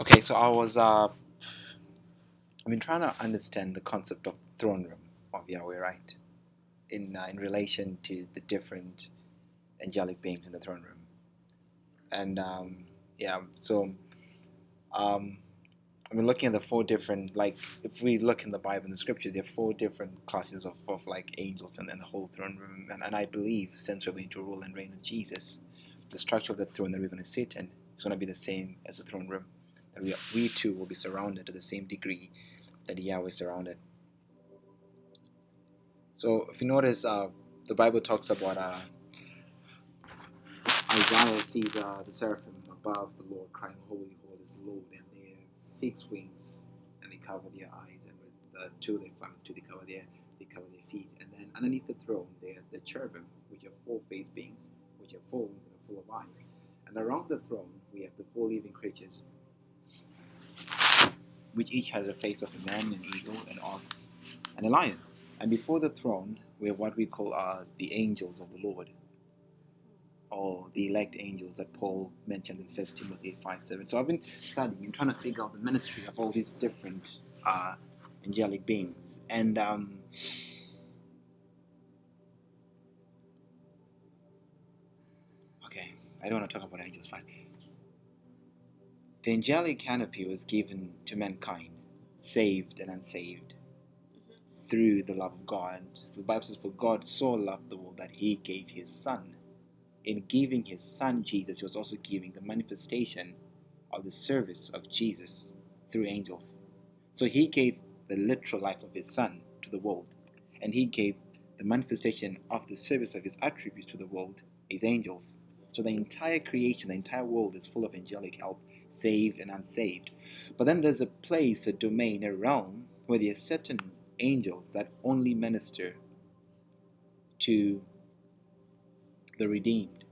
Okay, so I was uh, I've been trying to understand the concept of throne room of Yahweh, right? In uh, in relation to the different angelic beings in the throne room, and um, yeah, so um, I've been looking at the four different like if we look in the Bible in the scriptures, there are four different classes of, of like angels and then the whole throne room, and, and I believe since we're going to rule and reign with Jesus, the structure of the throne that we're going to sit in is going to be the same as the throne room. That we, we too will be surrounded to the same degree that Yahweh is surrounded. So if you notice, uh, the Bible talks about uh, Isaiah sees uh, the seraphim above the Lord crying, Holy, holy is the Lord, and they have six wings, and they cover their eyes, and with uh, two they fly, two they cover their they cover their feet, and then underneath the throne there are the cherubim, which are four-faced beings, which are four and full of eyes, and around the throne we have the four living creatures, which each has the face of a man, an eagle, an ox, and a lion. And before the throne, we have what we call uh, the angels of the Lord, or the elect angels that Paul mentioned in 1 Timothy 5 7. So I've been studying and trying to figure out the ministry of all these different uh, angelic beings. And um, okay, I don't want to talk about angels, but the angelic canopy was given to mankind, saved and unsaved, through the love of God. So the Bible says, For God so loved the world that he gave his Son. In giving his Son Jesus, he was also giving the manifestation of the service of Jesus through angels. So he gave the literal life of his Son to the world, and he gave the manifestation of the service of his attributes to the world, his angels. So the entire creation, the entire world is full of angelic help, saved and unsaved. But then there's a place, a domain, a realm where there are certain angels that only minister to the redeemed.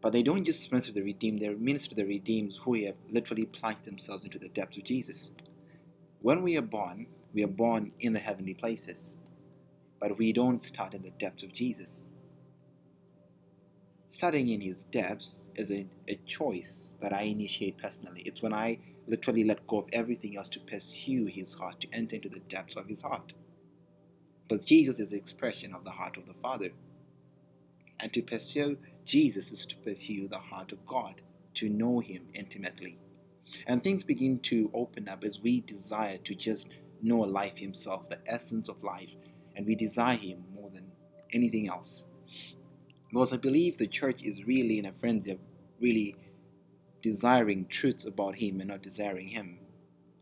But they don't just minister to the redeemed, they minister to the redeemed who have literally plunged themselves into the depths of Jesus. When we are born, we are born in the heavenly places, but we don't start in the depths of Jesus. Starting in his depths is a, a choice that I initiate personally. It's when I literally let go of everything else to pursue his heart, to enter into the depths of his heart. Because Jesus is the expression of the heart of the Father. And to pursue Jesus is to pursue the heart of God, to know him intimately. And things begin to open up as we desire to just know life himself, the essence of life, and we desire him more than anything else. Because I believe the church is really in a frenzy of really desiring truths about Him and not desiring Him,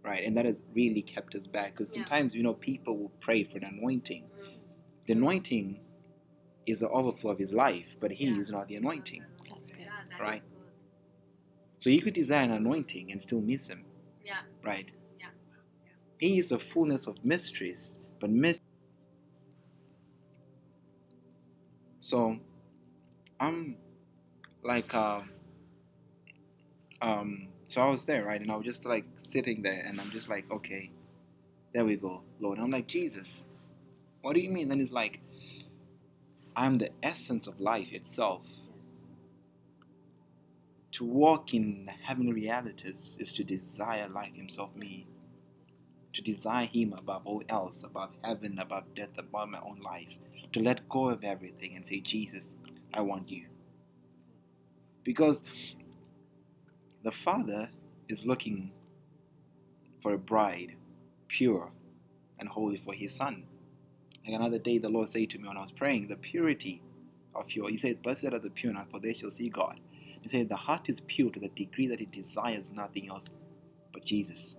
right? And that has really kept us back. Because Yeah. sometimes, you know, people will pray for the anointing. Mm. The anointing is the overflow of His life, but He Yeah. is not the anointing, That's good. Yeah, that is Right. so you could desire an anointing and still miss Him, Yeah. right? Yeah. He is the fullness of mysteries, but miss. Mm. So, I'm like, um, um, so I was there, right? And I was just like sitting there, and I'm just like, okay, there we go, Lord. And I'm like, Jesus, what do you mean? Then he's like, I'm the essence of life itself. Yes. To walk in the heavenly realities is to desire life himself, me. To desire him above all else, above heaven, above death, above my own life. To let go of everything and say, Jesus, I want you. Because the Father is looking for a bride, pure and holy for his Son. Like another day, the Lord said to me when I was praying, the purity of your, He said, Blessed are the pure in heart, for they shall see God. He said, the heart is pure to the degree that it desires nothing else but Jesus.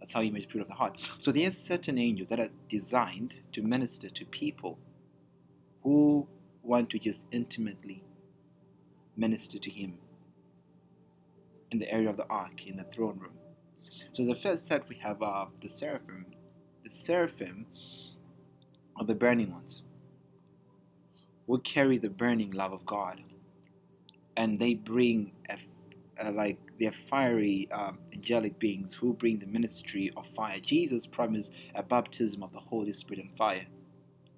That's how you measure pure of the heart. So there are certain angels that are designed to minister to people who want to just intimately minister to Him in the area of the ark, in the throne room. So the first set we have uh, the seraphim. The seraphim are the burning ones who carry the burning love of God, and they bring a, a, like they're fiery um, angelic beings who bring the ministry of fire. Jesus promised a baptism of the Holy Spirit and fire.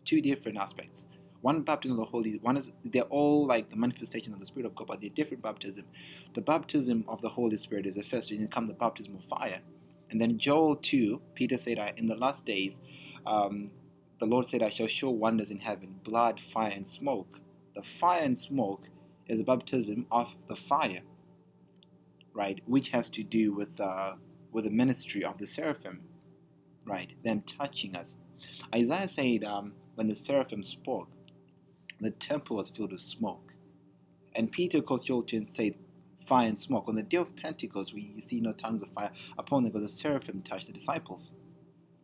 Two different aspects. One baptism of the Holy, one is they're all like the manifestation of the Spirit of God, but they're different baptism. The baptism of the Holy Spirit is the first, and then come the baptism of fire. And then Joel 2, Peter said, In the last days, um, the Lord said, I shall show wonders in heaven, blood, fire, and smoke. The fire and smoke is the baptism of the fire, right? Which has to do with uh, with the ministry of the seraphim, right? Them touching us. Isaiah said, um, when the seraphim spoke, the temple was filled with smoke. And Peter quotes Joel 2 and said, fire and smoke. On the day of Pentecost, we see no tongues of fire upon them because the seraphim touched the disciples.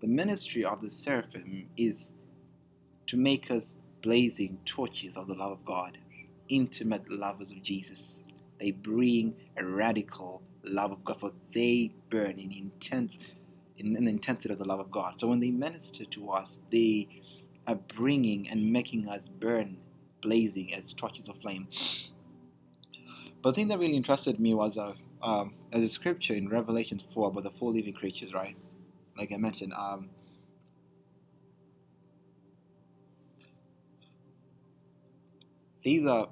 The ministry of the seraphim is to make us blazing torches of the love of God, intimate lovers of Jesus. They bring a radical love of God, for they burn in intense in, in the intensity of the love of God. So when they minister to us, they are bringing and making us burn blazing as torches of flame. But the thing that really interested me was a, uh, um, a scripture in Revelation 4 about the four living creatures, right? Like I mentioned, um, these are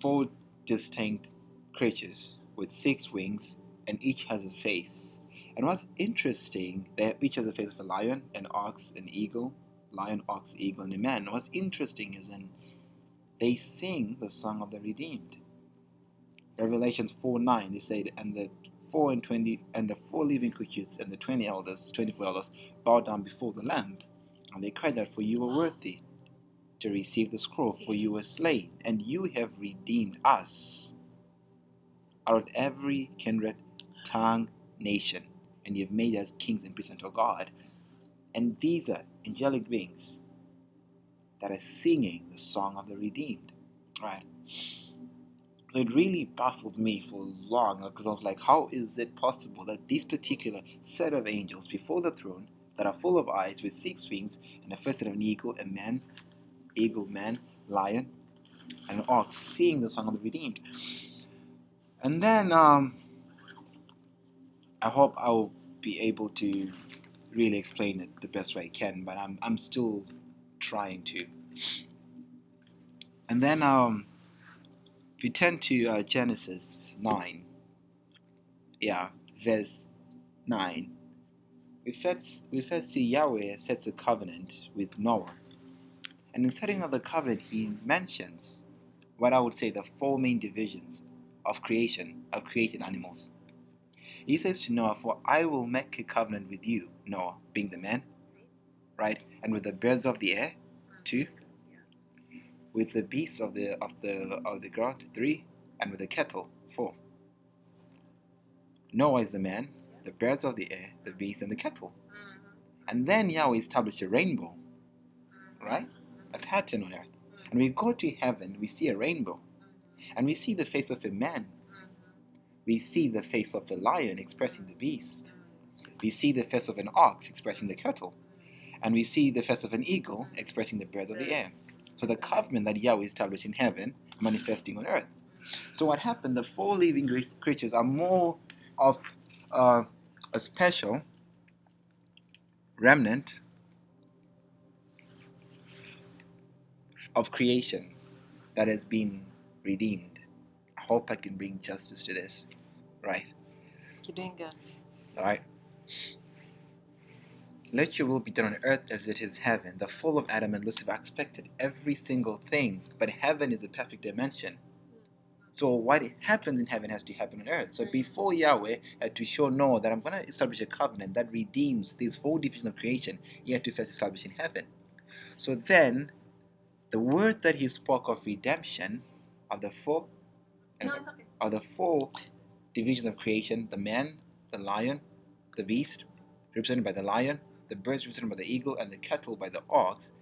four distinct creatures with six wings, and each has a face. And what's interesting, they each has a face of a lion, an ox, an eagle, lion, ox, eagle, and a man. What's interesting is in they sing the song of the redeemed. Revelations 4 9, they said, and the four and twenty and the four living creatures and the twenty elders, twenty four elders, bowed down before the Lamb, and they cried out, For you were worthy to receive the scroll, for you were slain, and you have redeemed us out of every kindred, tongue, nation, and you have made us kings and priests unto God. And these are angelic beings that is singing the song of the redeemed, right? So it really baffled me for long because I was like, how is it possible that this particular set of angels before the throne that are full of eyes with six wings and a face of an eagle, a man, eagle, man, lion, and an ox sing the song of the redeemed? And then um, I hope I'll be able to really explain it the best way I can, but I'm, I'm still trying to. And then um, you turn to uh, Genesis 9, yeah, verse 9, we first, we first see Yahweh sets a covenant with Noah. And in setting of the covenant, he mentions what I would say the four main divisions of creation, of created animals. He says to Noah, For I will make a covenant with you, Noah, being the man, right? And with the birds of the air, two, with the beasts of the of the of the ground, three, and with the cattle, four. Noah is the man, the birds of the air, the beasts, and the cattle. And then Yahweh established a rainbow, right? A pattern on earth. And we go to heaven, we see a rainbow. And we see the face of a man. We see the face of a lion expressing the beast. We see the face of an ox expressing the cattle. And we see the face of an eagle expressing the birds of the air. So the covenant that Yahweh established in heaven manifesting on earth. So what happened? The four living creatures are more of uh, a special remnant of creation that has been redeemed. I hope I can bring justice to this. Right. You're doing good. All right. Let your will be done on earth as it is heaven. The fall of Adam and Lucifer affected every single thing, but heaven is a perfect dimension. So what happens in heaven has to happen on earth. So before Yahweh had to show Noah that I'm going to establish a covenant that redeems these four divisions of creation, he had to first establish in heaven. So then, the word that he spoke of redemption of the four, No, okay. of the four divisions of creation, the man, the lion, the beast, represented by the lion, the birds represented by the eagle, and the cattle by the ox,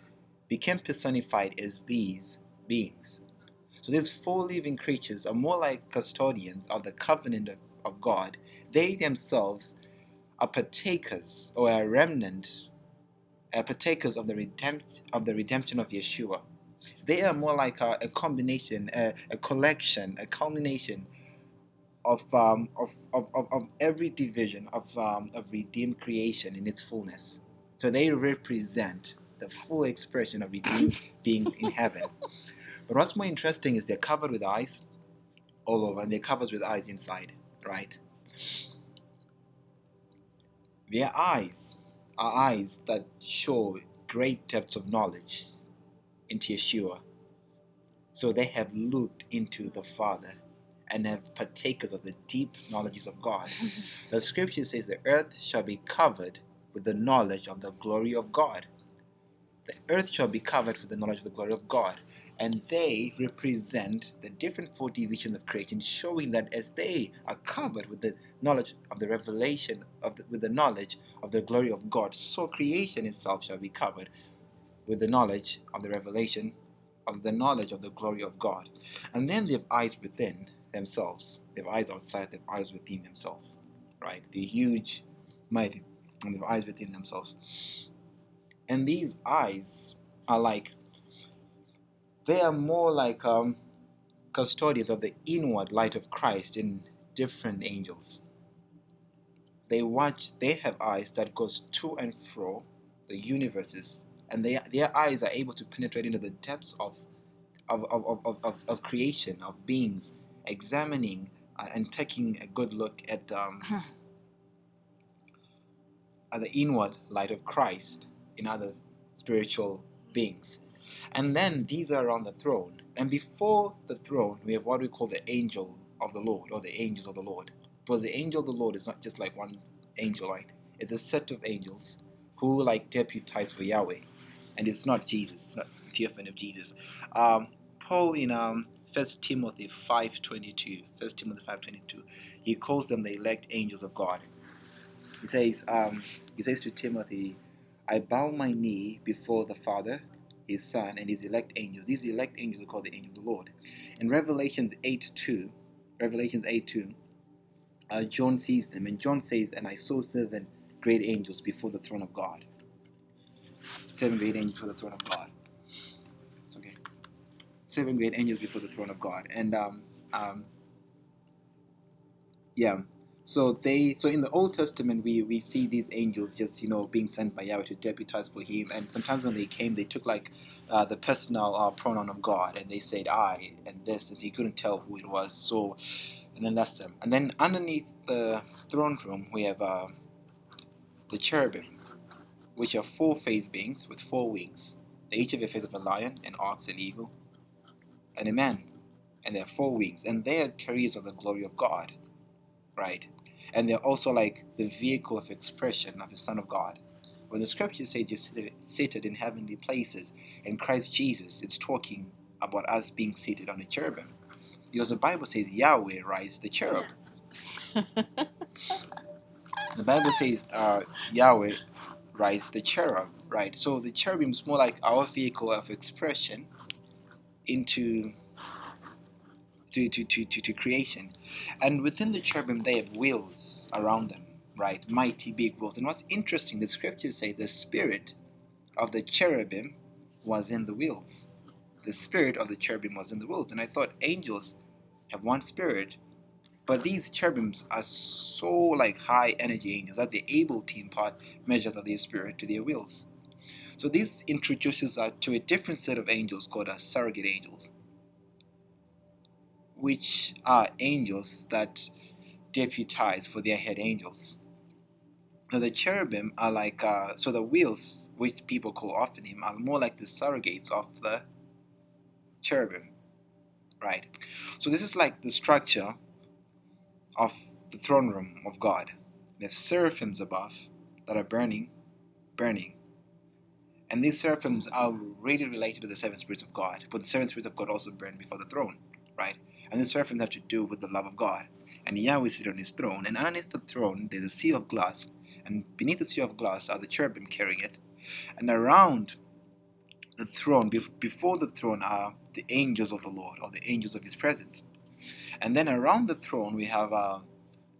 became personified as these beings. So these four living creatures are more like custodians of the covenant of, of God. They themselves are partakers or a remnant, are partakers of the redempt, of the redemption of Yeshua. They are more like a, a combination, a, a collection, a culmination of, um, of, of, of, of every division of, um, of redeemed creation in its fullness. So they represent the full expression of redeemed beings in heaven. But what's more interesting is they're covered with eyes all over, and they're covered with eyes inside, right? Their eyes are eyes that show great depths of knowledge into Yeshua. So they have looked into the Father and have partakers of the deep knowledges of God. Mm-hmm. the scripture says the earth shall be covered with the knowledge of the glory of God. The earth shall be covered with the knowledge of the glory of God. And they represent the different four divisions of creation, showing that as they are covered with the knowledge of the revelation of the, with the knowledge of the glory of God, so creation itself shall be covered with the knowledge of the revelation of the knowledge of the glory of God. And then they have eyes within themselves. They have eyes outside, they have eyes within themselves. Right? The huge, mighty, and they have eyes within themselves. And these eyes are like, they are more like um, custodians of the inward light of Christ in different angels. They watch, they have eyes that goes to and fro the universes, and they, their eyes are able to penetrate into the depths of, of, of, of, of, of creation, of beings, examining uh, and taking a good look at, um, at the inward light of Christ in other spiritual beings. And then these are around the throne. And before the throne, we have what we call the angel of the Lord or the angels of the Lord. Because the angel of the Lord is not just like one angel, right? It's a set of angels who like deputize for Yahweh. And it's not Jesus, it's not theophany of Jesus. Um, Paul in um, 1 Timothy 5.22, 1 Timothy 5.22, he calls them the elect angels of God. He says, um, he says to Timothy, I bow my knee before the Father, his Son, and his elect angels. These elect angels are called the angels of the Lord. In Revelations 8 2, Revelations 8 2, uh, John sees them, and John says, And I saw seven great angels before the throne of God. Seven great angels before the throne of God. Seven great angels before the throne of God. And, um, um, yeah. So they so in the Old Testament we, we see these angels just you know being sent by Yahweh to deputize for him and sometimes when they came they took like uh, the personal uh, pronoun of God and they said I and this and he couldn't tell who it was so and then that's them and then underneath the throne room we have uh, the cherubim which are four faced beings with four wings they each have the face of a lion an ox an eagle and a man and they have four wings and they are carriers of the glory of God right and they're also like the vehicle of expression of the Son of God. When the scriptures say just seated in heavenly places in Christ Jesus, it's talking about us being seated on a cherubim. Because the Bible says Yahweh rides the cherub. the Bible says uh, Yahweh rides the cherub, right? So the cherubim is more like our vehicle of expression into to, to, to, to, to creation. And within the cherubim, they have wheels around them, right? Mighty big wheels. And what's interesting, the scriptures say the spirit of the cherubim was in the wheels. The spirit of the cherubim was in the wheels. And I thought angels have one spirit, but these cherubims are so like high energy angels that they're able to impart measures of their spirit to their wheels. So this introduces us to a different set of angels called as surrogate angels which are angels that deputize for their head angels. Now the cherubim are like, uh, so the wheels, which people call Ophanim, are more like the surrogates of the cherubim, right? So this is like the structure of the throne room of God. There's seraphims above that are burning, burning. And these seraphims are really related to the seven spirits of God, but the seven spirits of God also burn before the throne, right? And these seraphims have to do with the love of God. And Yahweh sits on his throne, and underneath the throne there's a sea of glass, and beneath the sea of glass are the cherubim carrying it. And around the throne, before the throne, are the angels of the Lord, or the angels of his presence. And then around the throne we have uh,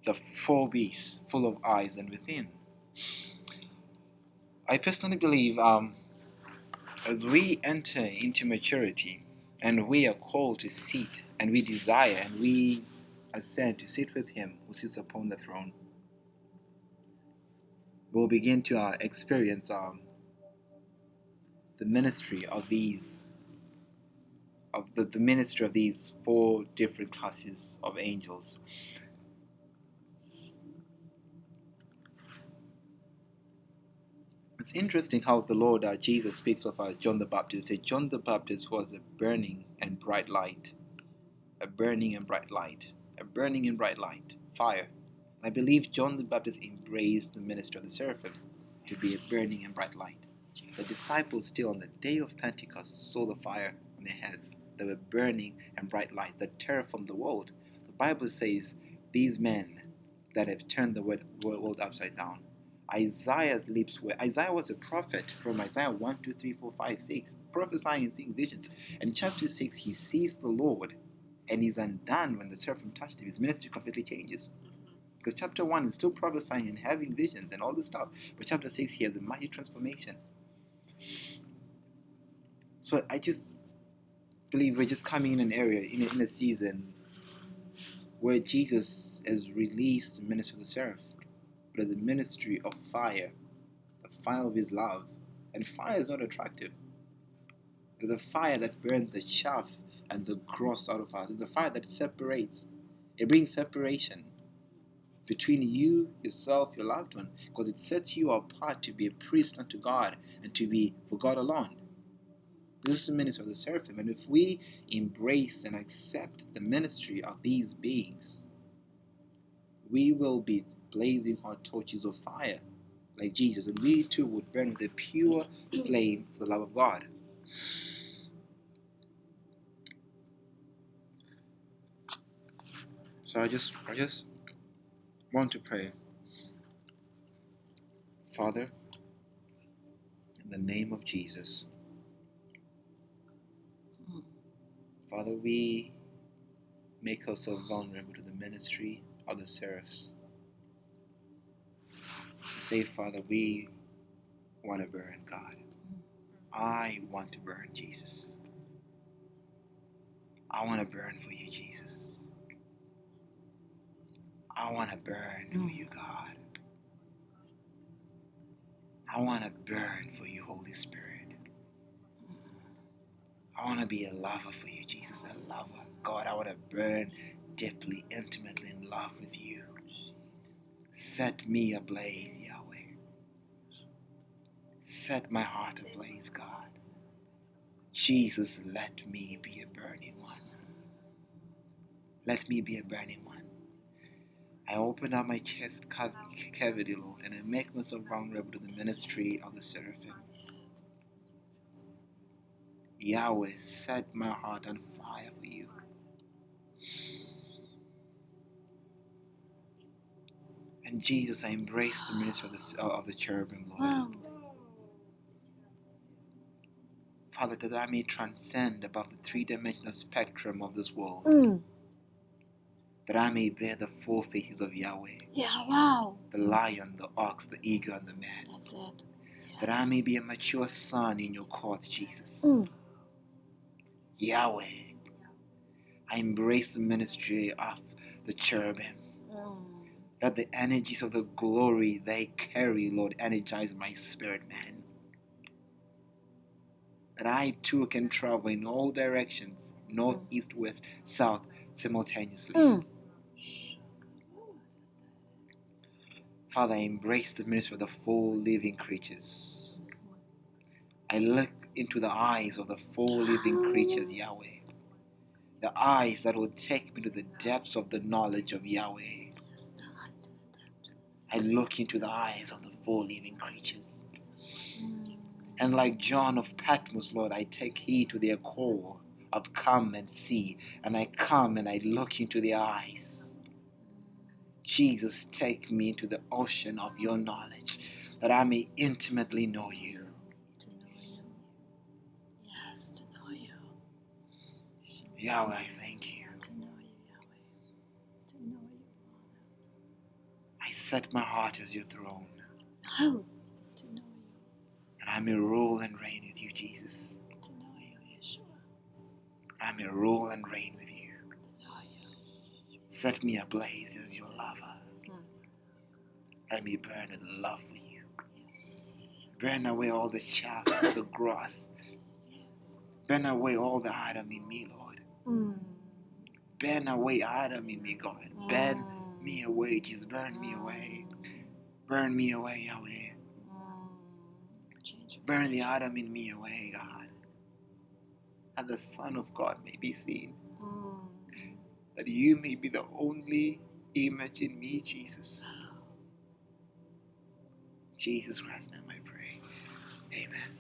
the four beasts, full of eyes and within. I personally believe um, as we enter into maturity and we are called to sit and we desire and we ascend to sit with him who sits upon the throne, we'll begin to uh, experience um, the ministry of these of the, the ministry of these four different classes of angels. It's interesting how the Lord uh, Jesus speaks of uh, John the Baptist. He said John the Baptist was a burning and bright light, a burning and bright light, a burning and bright light, fire. And I believe John the Baptist embraced the ministry of the seraphim to be a burning and bright light. The disciples still on the day of Pentecost saw the fire on their heads. They were burning and bright lights that terraformed the world. The Bible says these men that have turned the world, world upside down. Isaiah's lips were Isaiah was a prophet from Isaiah 1, 2, 3, 4, 5, 6, prophesying and seeing visions. And in chapter 6, he sees the Lord and he's undone when the seraphim touched him. His ministry completely changes. Because chapter 1 is still prophesying and having visions and all this stuff. But chapter 6, he has a mighty transformation. So I just believe we're just coming in an area, in a, in a season where Jesus has released the ministry of the seraph, but as a ministry of fire, the fire of his love. And fire is not attractive. It's a fire that burns the chaff and the gross out of us. It's a fire that separates. It brings separation between you, yourself, your loved one, because it sets you apart to be a priest unto God and to be for God alone. This is the ministry of the seraphim, and if we embrace and accept the ministry of these beings, we will be blazing hot torches of fire like Jesus, and we too would burn with a pure flame for the love of God. So I just I just want to pray. Father, in the name of Jesus. Father, we make ourselves vulnerable to the ministry of the seraphs. Say, Father, we want to burn, God. I want to burn, Jesus. I want to burn for you, Jesus. I want to burn for you, God. I want to burn for you, Holy Spirit. I want to be a lover for you, Jesus, a lover. God, I want to burn deeply, intimately in love with you. Set me ablaze, Yahweh. Set my heart ablaze, God. Jesus, let me be a burning one. Let me be a burning one. I open up my chest cavity, Lord, and I make myself vulnerable to the ministry of the seraphim. Yahweh, set my heart on fire for you. And Jesus, I embrace the ministry of the, of the cherubim, Lord. Wow. Father, that I may transcend above the three dimensional spectrum of this world, Mm. that I may bear the four faces of Yahweh Yeah, wow. the lion, the ox, the eagle, and the man. That's it. That I may be a mature son in your courts, Jesus. Mm. Yahweh, I embrace the ministry of the cherubim. Let the energies of the glory they carry, Lord, energize my spirit, man. That I too can travel in all directions north, east, west, south simultaneously. Mm. Father, I embrace the ministry of the four living creatures. I look into the eyes of the four living creatures, Yahweh. The eyes that will take me to the depths of the knowledge of Yahweh. I look into the eyes of the four living creatures. Mm. And like John of Patmos, Lord, I take heed to their call of come and see. And I come and I look into their eyes. Jesus, take me into the ocean of your knowledge that I may intimately know you. To know you. Yes, to know you. Yahweh, I thank you. To know you, Yahweh. To know you, I set my heart as your throne. Oh, to know you. and I may rule and reign with you, Jesus. To know you, Yeshua. I may rule and reign with you. To know you. Set me ablaze as your lover. Mm. Let me burn with love for you. Yes. Burn away all the chaff, the grass. Yes. Burn away all the Adam in me, Lord. Mm. Burn away Adam in me, God. Burn Mm. Me away. Just burn me away. Burn me away, Yahweh. Burn the. Adam in me away, God. That the Son of God may be seen. That you may be the only image in me, Jesus. Jesus Christ's name I pray. Amen.